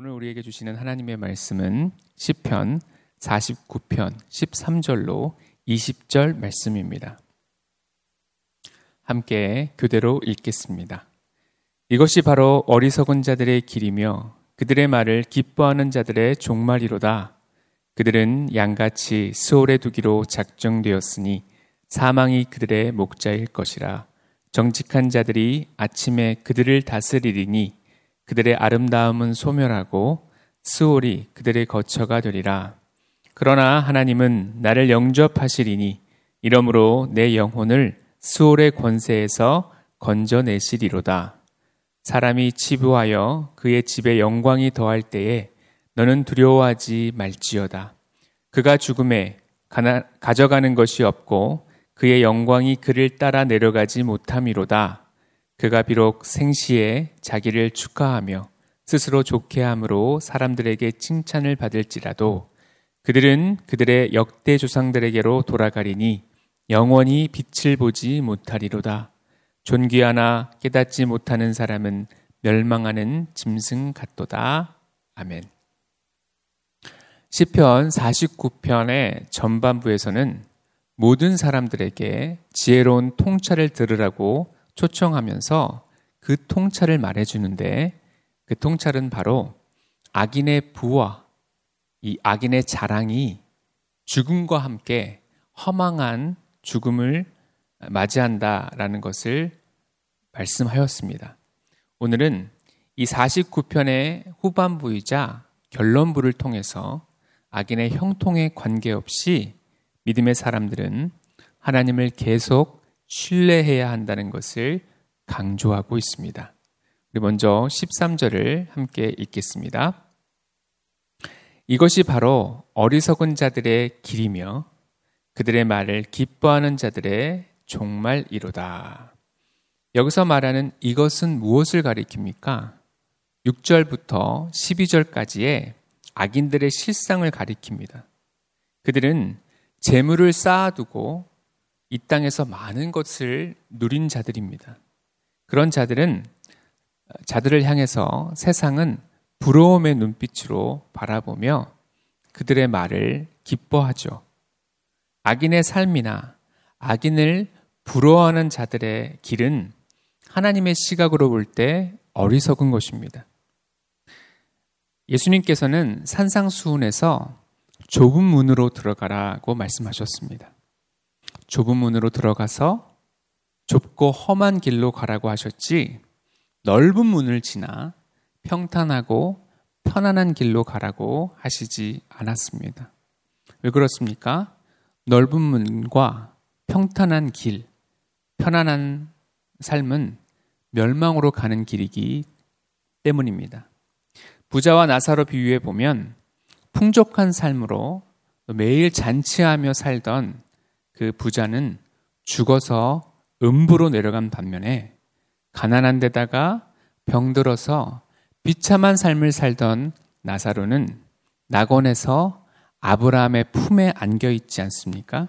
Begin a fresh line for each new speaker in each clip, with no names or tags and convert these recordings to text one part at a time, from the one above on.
오늘 우리에게 주시는 하나님의 말씀은 시편 49편 13절로 20절 말씀입니다. 함께 교대로 읽겠습니다. 이것이 바로 어리석은 자들의 길이며 그들의 말을 기뻐하는 자들의 종말이로다. 그들은 양같이 수월에 두기로 작정되었으니 사망이 그들의 목자일 것이라. 정직한 자들이 아침에 그들을 다스리리니 그들의 아름다움은 소멸하고 스올이 그들의 거처가 되리라. 그러나 하나님은 나를 영접하시리니 이러므로 내 영혼을 스올의 권세에서 건져내시리로다. 사람이 치부하여 그의 집에 영광이 더할 때에 너는 두려워하지 말지어다. 그가 죽음에 가져가는 것이 없고 그의 영광이 그를 따라 내려가지 못함이로다. 그가 비록 생시에 자기를 축하하며 스스로 좋게 함으로 사람들에게 칭찬을 받을지라도 그들은 그들의 역대 조상들에게로 돌아가리니 영원히 빛을 보지 못하리로다. 존귀하나 깨닫지 못하는 사람은 멸망하는 짐승 같도다. 아멘. 시편 49편의 전반부에서는 모든 사람들에게 지혜로운 통찰을 들으라고 초청하면서 그 통찰을 말해주는데 그 통찰은 바로 악인의 부와 이 악인의 자랑이 죽음과 함께 허망한 죽음을 맞이한다라는 것을 말씀하였습니다. 오늘은 이 49편의 후반부이자 결론부를 통해서 악인의 형통에 관계없이 믿음의 사람들은 하나님을 계속 신뢰해야 한다는 것을 강조하고 있습니다. 우리 먼저 13절을 함께 읽겠습니다. 이것이 바로 어리석은 자들의 길이며 그들의 말을 기뻐하는 자들의 종말이로다. 여기서 말하는 이것은 무엇을 가리킵니까? 6절부터 12절까지의 악인들의 실상을 가리킵니다. 그들은 재물을 쌓아두고 이 땅에서 많은 것을 누린 자들입니다. 그런 자들은 자들을 향해서 세상은 부러움의 눈빛으로 바라보며 그들의 말을 기뻐하죠. 악인의 삶이나 악인을 부러워하는 자들의 길은 하나님의 시각으로 볼 때 어리석은 것입니다. 예수님께서는 산상수훈에서 좁은 문으로 들어가라고 말씀하셨습니다. 좁은 문으로 들어가서 좁고 험한 길로 가라고 하셨지 넓은 문을 지나 평탄하고 편안한 길로 가라고 하시지 않았습니다. 왜 그렇습니까? 넓은 문과 평탄한 길, 편안한 삶은 멸망으로 가는 길이기 때문입니다. 부자와 나사로 비유해 보면 풍족한 삶으로 매일 잔치하며 살던 그 부자는 죽어서 음부로 내려간 반면에 가난한 데다가 병들어서 비참한 삶을 살던 나사로는 낙원에서 아브라함의 품에 안겨 있지 않습니까?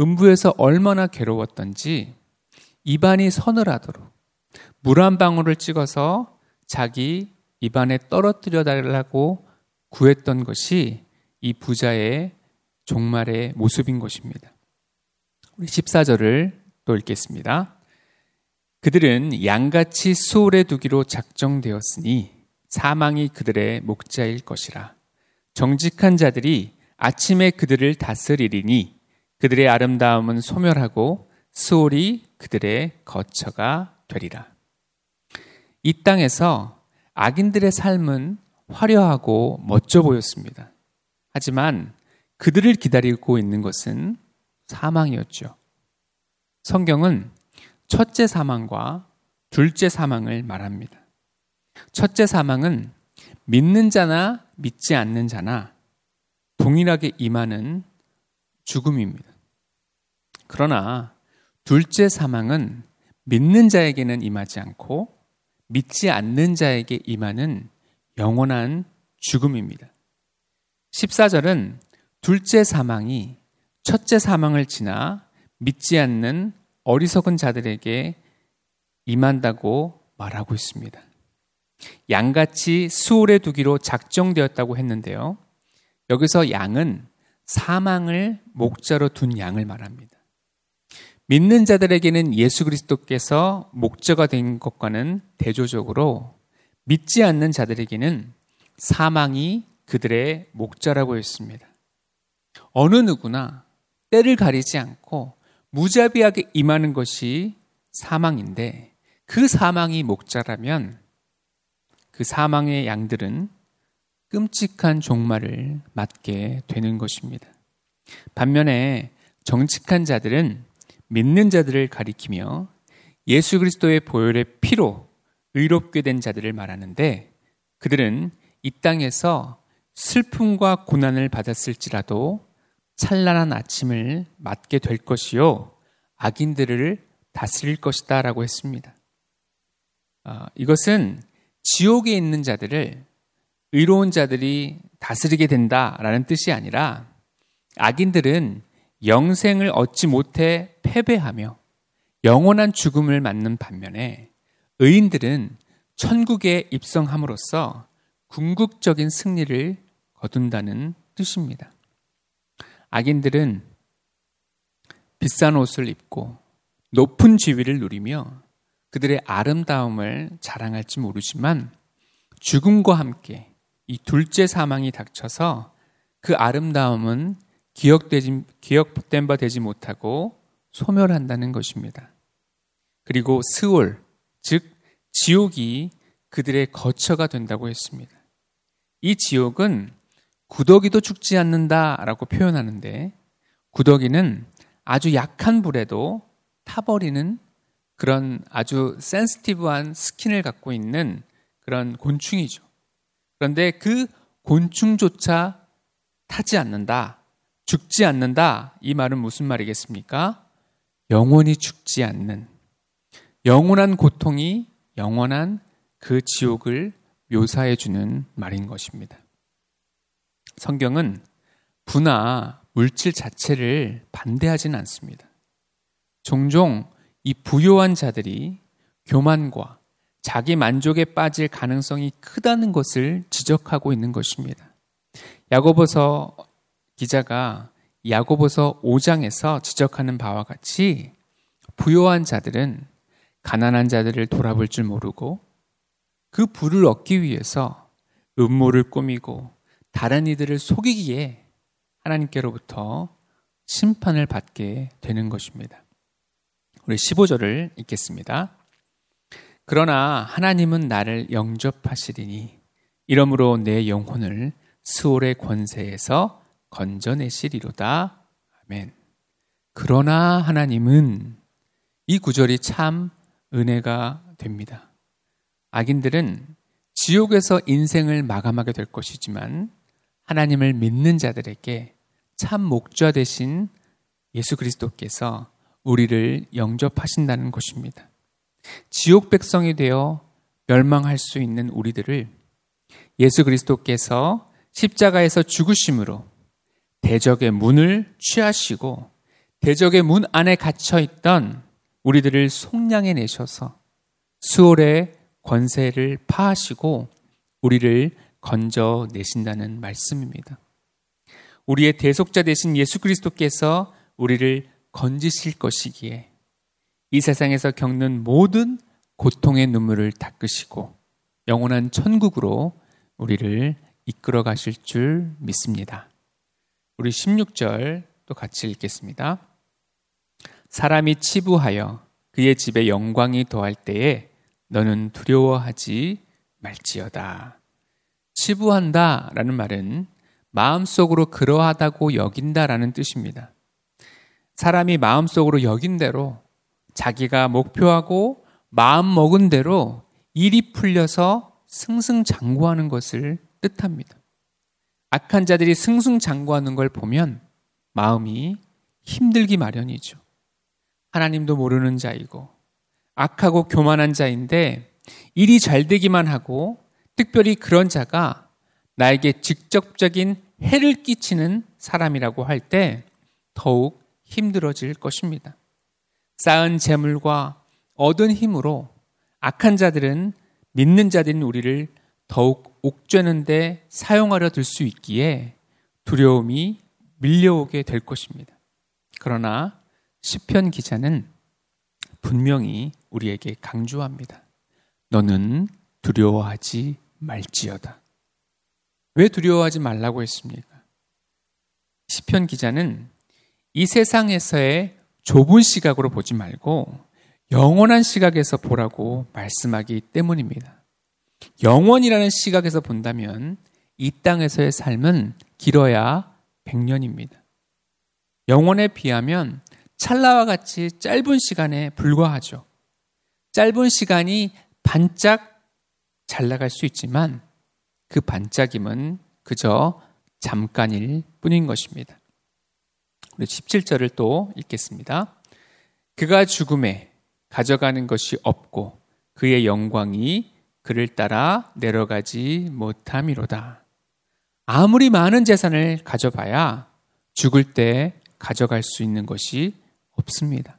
음부에서 얼마나 괴로웠던지 입안이 서늘하도록 물 한 방울을 찍어서 자기 입안에 떨어뜨려 달라고 구했던 것이 이 부자의 종말의 모습인 것입니다. 우리 14절을 또 읽겠습니다. 그들은 양같이 소홀에 두기로 작정되었으니 사망이 그들의 목자일 것이라. 정직한 자들이 아침에 그들을 다스리리니 그들의 아름다움은 소멸하고 수월이 그들의 거처가 되리라. 이 땅에서 악인들의 삶은 화려하고 멋져 보였습니다. 하지만 그들을 기다리고 있는 것은 사망이었죠. 성경은 첫째 사망과 둘째 사망을 말합니다. 첫째 사망은 믿는 자나 믿지 않는 자나 동일하게 임하는 죽음입니다. 그러나 둘째 사망은 믿는 자에게는 임하지 않고 믿지 않는 자에게 임하는 영원한 죽음입니다. 14절은 둘째 사망이 첫째 사망을 지나 믿지 않는 어리석은 자들에게 임한다고 말하고 있습니다. 양같이 수월에 두기로 작정되었다고 했는데요. 여기서 양은 사망을 목자로 둔 양을 말합니다. 믿는 자들에게는 예수 그리스도께서 목자가 된 것과는 대조적으로 믿지 않는 자들에게는 사망이 그들의 목자라고 했습니다. 어느 누구나 때를 가리지 않고 무자비하게 임하는 것이 사망인데 그 사망이 목자라면 그 사망의 양들은 끔찍한 종말을 맞게 되는 것입니다. 반면에 정직한 자들은 믿는 자들을 가리키며 예수 그리스도의 보혈의 피로 의롭게 된 자들을 말하는데 그들은 이 땅에서 슬픔과 고난을 받았을지라도 찬란한 아침을 맞게 될 것이요 악인들을 다스릴 것이다 라고 했습니다. 어, 이것은 지옥에 있는 자들을 의로운 자들이 다스리게 된다 라는 뜻이 아니라 악인들은 영생을 얻지 못해 패배하며 영원한 죽음을 맞는 반면에 의인들은 천국에 입성함으로써 궁극적인 승리를 거둔다는 뜻입니다. 악인들은 비싼 옷을 입고 높은 지위를 누리며 그들의 아름다움을 자랑할지 모르지만 죽음과 함께 이 둘째 사망이 닥쳐서 그 아름다움은 기억되지, 기억된 바 되지 못하고 소멸한다는 것입니다. 그리고 스월, 즉, 지옥이 그들의 거처가 된다고 했습니다. 이 지옥은 구더기도 죽지 않는다라고 표현하는데, 구더기는 아주 약한 불에도 타버리는 그런 아주 센스티브한 스킨을 갖고 있는 그런 곤충이죠. 그런데 그 곤충조차 타지 않는다. 죽지 않는다. 이 말은 무슨 말이겠습니까? 영원히 죽지 않는 영원한 고통이 영원한 그 지옥을 묘사해 주는 말인 것입니다. 성경은 부나 물질 자체를 반대하지는 않습니다. 종종 이 부요한 자들이 교만과 자기 만족에 빠질 가능성이 크다는 것을 지적하고 있는 것입니다. 야고보서 기자가 야고보서 5장에서 지적하는 바와 같이 부요한 자들은 가난한 자들을 돌아볼 줄 모르고 그 부를 얻기 위해서 음모를 꾸미고 다른 이들을 속이기에 하나님께로부터 심판을 받게 되는 것입니다. 우리 15절을 읽겠습니다. 그러나 하나님은 나를 영접하시리니 이러므로 내 영혼을 수월의 권세에서 건져내시리로다. 아멘. 그러나 하나님은 이 구절이 참 은혜가 됩니다. 악인들은 지옥에서 인생을 마감하게 될 것이지만 하나님을 믿는 자들에게 참 목자 되신 예수 그리스도께서 우리를 영접하신다는 것입니다. 지옥 백성이 되어 멸망할 수 있는 우리들을 예수 그리스도께서 십자가에서 죽으심으로 대적의 문을 취하시고 대적의 문 안에 갇혀 있던 우리들을 속량해 내셔서 수월의 권세를 파하시고 우리를 건져 내신다는 말씀입니다. 우리의 대속자 되신 예수 그리스도께서 우리를 건지실 것이기에 이 세상에서 겪는 모든 고통의 눈물을 닦으시고 영원한 천국으로 우리를 이끌어 가실 줄 믿습니다. 우리 16절 또 같이 읽겠습니다. 사람이 치부하여 그의 집에 영광이 더할 때에 너는 두려워하지 말지어다. 치부한다 라는 말은 마음속으로 그러하다고 여긴다 라는 뜻입니다. 사람이 마음속으로 여긴 대로 자기가 목표하고 마음 먹은 대로 일이 풀려서 승승장구하는 것을 뜻합니다. 악한 자들이 승승장구하는 걸 보면 마음이 힘들기 마련이죠. 하나님도 모르는 자이고 악하고 교만한 자인데 일이 잘 되기만 하고 특별히 그런 자가 나에게 직접적인 해를 끼치는 사람이라고 할 때 더욱 힘들어질 것입니다. 쌓은 재물과 얻은 힘으로 악한 자들은 믿는 자들인 우리를 더욱 옥죄는데 사용하려 들 수 있기에 두려움이 밀려오게 될 것입니다. 그러나 시편 기자는 분명히 우리에게 강조합니다. 너는 두려워하지 말지어다. 왜 두려워하지 말라고 했습니까? 시편 기자는 이 세상에서의 좁은 시각으로 보지 말고 영원한 시각에서 보라고 말씀하기 때문입니다. 영원이라는 시각에서 본다면 이 땅에서의 삶은 길어야 100년입니다. 영원에 비하면 찰나와 같이 짧은 시간에 불과하죠. 짧은 시간이 반짝 잘 나갈 수 있지만 그 반짝임은 그저 잠깐일 뿐인 것입니다. 우리 17절을 또 읽겠습니다. 그가 죽음에 가져가는 것이 없고 그의 영광이 그를 따라 내려가지 못함이로다. 아무리 많은 재산을 가져봐야 죽을 때 가져갈 수 있는 것이 없습니다.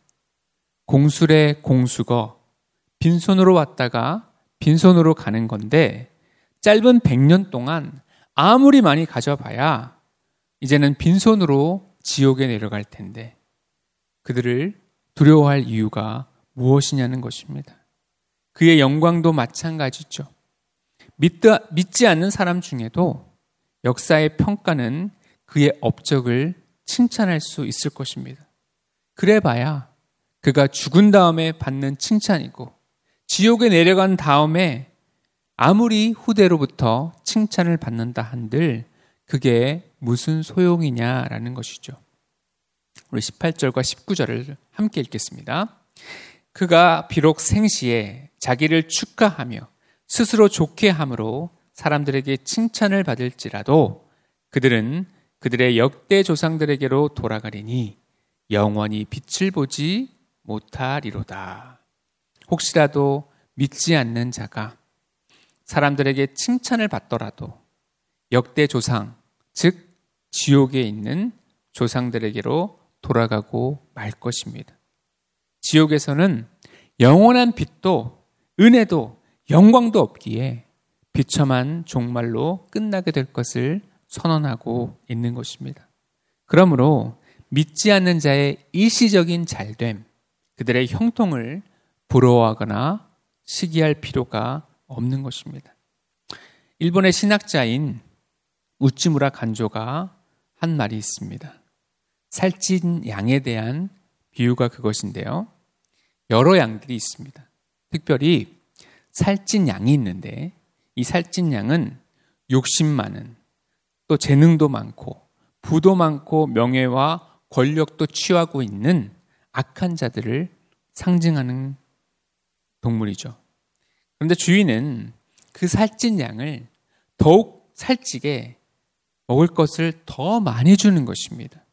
공술의 공수거, 빈손으로 왔다가 빈손으로 가는 건데 짧은 100년 동안 아무리 많이 가져봐야 이제는 빈손으로 지옥에 내려갈 텐데 그들을 두려워할 이유가 무엇이냐는 것입니다. 그의 영광도 마찬가지죠. 믿지 않는 사람 중에도 역사의 평가는 그의 업적을 칭찬할 수 있을 것입니다. 그래 봐야 그가 죽은 다음에 받는 칭찬이고 지옥에 내려간 다음에 아무리 후대로부터 칭찬을 받는다 한들 그게 무슨 소용이냐라는 것이죠. 우리 18절과 19절을 함께 읽겠습니다. 그가 비록 생시에 자기를 축하하며 스스로 좋게 함으로 사람들에게 칭찬을 받을지라도 그들은 그들의 역대 조상들에게로 돌아가리니 영원히 빛을 보지 못하리로다. 혹시라도 믿지 않는 자가 사람들에게 칭찬을 받더라도 역대 조상, 즉 지옥에 있는 조상들에게로 돌아가고 말 것입니다. 지옥에서는 영원한 빛도 은혜도 영광도 없기에 비참한 종말로 끝나게 될 것을 선언하고 있는 것입니다. 그러므로 믿지 않는 자의 일시적인 잘됨, 그들의 형통을 부러워하거나 시기할 필요가 없는 것입니다. 일본의 신학자인 우찌무라 간조가 한 말이 있습니다. 살찐 양에 대한 비유가 그것인데요. 여러 양들이 있습니다. 특별히 살찐 양이 있는데 이 살찐 양은 욕심 많은 또 재능도 많고 부도 많고 명예와 권력도 취하고 있는 악한 자들을 상징하는 동물이죠. 그런데 주인은 그 살찐 양을 더욱 살찌게 먹을 것을 더 많이 주는 것입니다.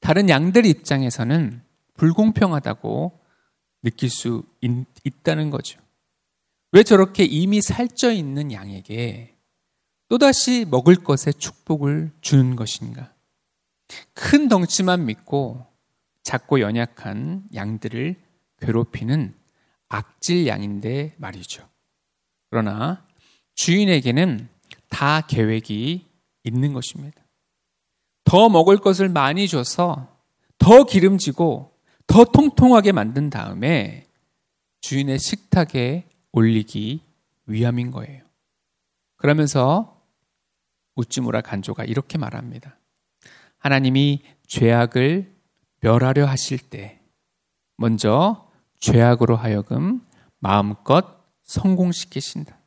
다른 양들 입장에서는 불공평하다고 느낄 수 있, 다는 거죠. 왜 저렇게 이미 살쪄 있는 양에게 또다시 먹을 것에 축복을 주는 것인가? 큰 덩치만 믿고 작고 연약한 양들을 괴롭히는 악질 양인데 말이죠. 그러나 주인에게는 다 계획이 있는 것입니다. 더 먹을 것을 많이 줘서 더 기름지고 더 통통하게 만든 다음에 주인의 식탁에 올리기 위함인 거예요. 그러면서 우찌무라 간조가 이렇게 말합니다. 하나님이 죄악을 멸하려 하실 때 먼저 죄악으로 하여금 마음껏 성공시키신다.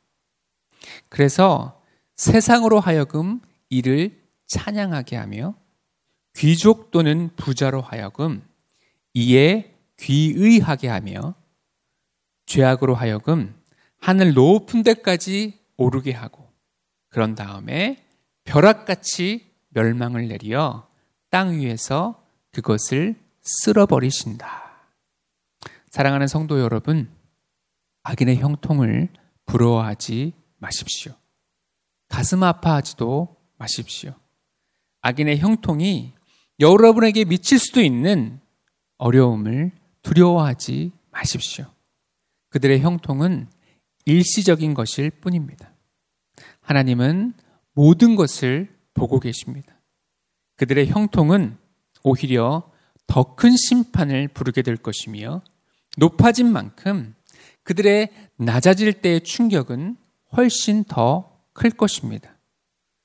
그래서 세상으로 하여금 이를 찬양하게 하며 귀족 또는 부자로 하여금 이에 귀의하게 하며 죄악으로 하여금 하늘 높은 데까지 오르게 하고 그런 다음에 벼락같이 멸망을 내리어 땅 위에서 그것을 쓸어버리신다. 사랑하는 성도 여러분, 악인의 형통을 부러워하지 마십시오. 가슴 아파하지도 마십시오. 악인의 형통이 여러분에게 미칠 수도 있는 어려움을 두려워하지 마십시오. 그들의 형통은 일시적인 것일 뿐입니다. 하나님은 모든 것을 보고 계십니다. 그들의 형통은 오히려 더 큰 심판을 부르게 될 것이며 높아진 만큼 그들의 낮아질 때의 충격은 훨씬 더 클 것입니다.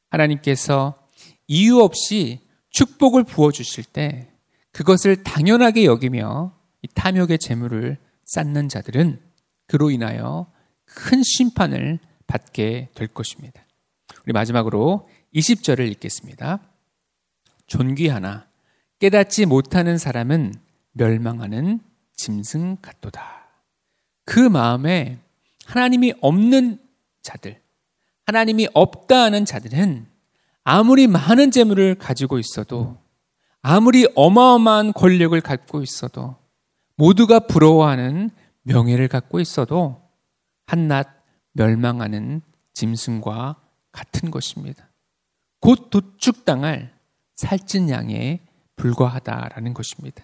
하나님께서 이유 없이 축복을 부어주실 때 그것을 당연하게 여기며 탐욕의 재물을 쌓는 자들은 그로 인하여 큰 심판을 받게 될 것입니다. 우리 마지막으로 20절을 읽겠습니다. 존귀하나 깨닫지 못하는 사람은 멸망하는 짐승 같도다. 그 마음에 하나님이 없는 자들, 하나님이 없다 하는 자들은 아무리 많은 재물을 가지고 있어도 아무리 어마어마한 권력을 갖고 있어도 모두가 부러워하는 명예를 갖고 있어도 한낱 멸망하는 짐승과 같은 것입니다. 곧 도축당할 살찐 양에 불과하다라는 것입니다.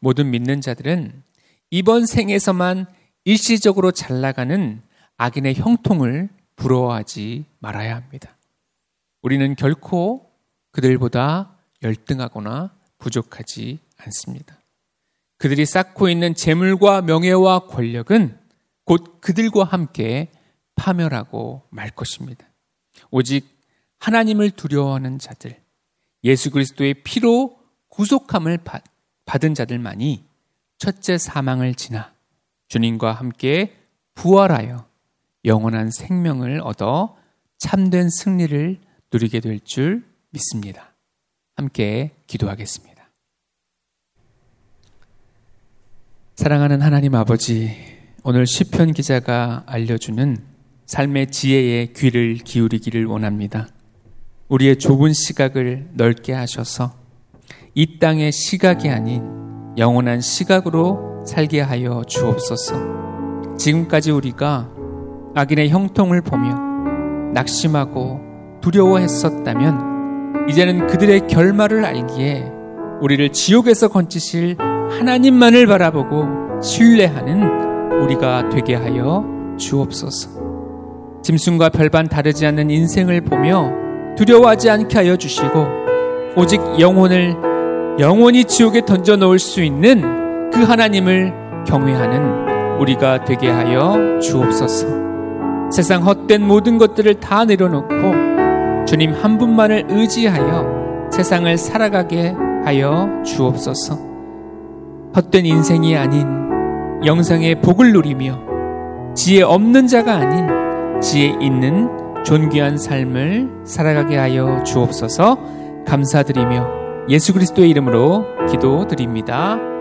모든 믿는 자들은 이번 생에서만 일시적으로 잘 나가는 악인의 형통을 부러워하지 말아야 합니다. 우리는 결코 그들보다 열등하거나 부족하지 않습니다. 그들이 쌓고 있는 재물과 명예와 권력은 곧 그들과 함께 파멸하고 말 것입니다. 오직 하나님을 두려워하는 자들, 예수 그리스도의 피로 구속함을 받 은 자들만이 첫째 사망을 지나 주님과 함께 부활하여 영원한 생명을 얻어 참된 승리를 누리게 될 줄 믿습니다. 함께 기도하겠습니다. 사랑하는 하나님 아버지, 오늘 시편 기자가 알려주는 삶의 지혜에 귀를 기울이기를 원합니다. 우리의 좁은 시각을 넓게 하셔서 이 땅의 시각이 아닌 영원한 시각으로 살게 하여 주옵소서. 지금까지 우리가 악인의 형통을 보며 낙심하고 두려워했었다면 이제는 그들의 결말을 알기에 우리를 지옥에서 건지실 하나님만을 바라보고 신뢰하는 우리가 되게 하여 주옵소서. 짐승과 별반 다르지 않는 인생을 보며 두려워하지 않게 하여 주시고 오직 영혼을 영원히 지옥에 던져 놓을 수 있는 그 하나님을 경외하는 우리가 되게 하여 주옵소서. 세상 헛된 모든 것들을 다 내려놓고 주님 한 분만을 의지하여 세상을 살아가게 하여 주옵소서. 헛된 인생이 아닌 영상의 복을 누리며 지혜 없는 자가 아닌 지혜 있는 존귀한 삶을 살아가게 하여 주옵소서 감사드리며 예수 그리스도의 이름으로 기도드립니다.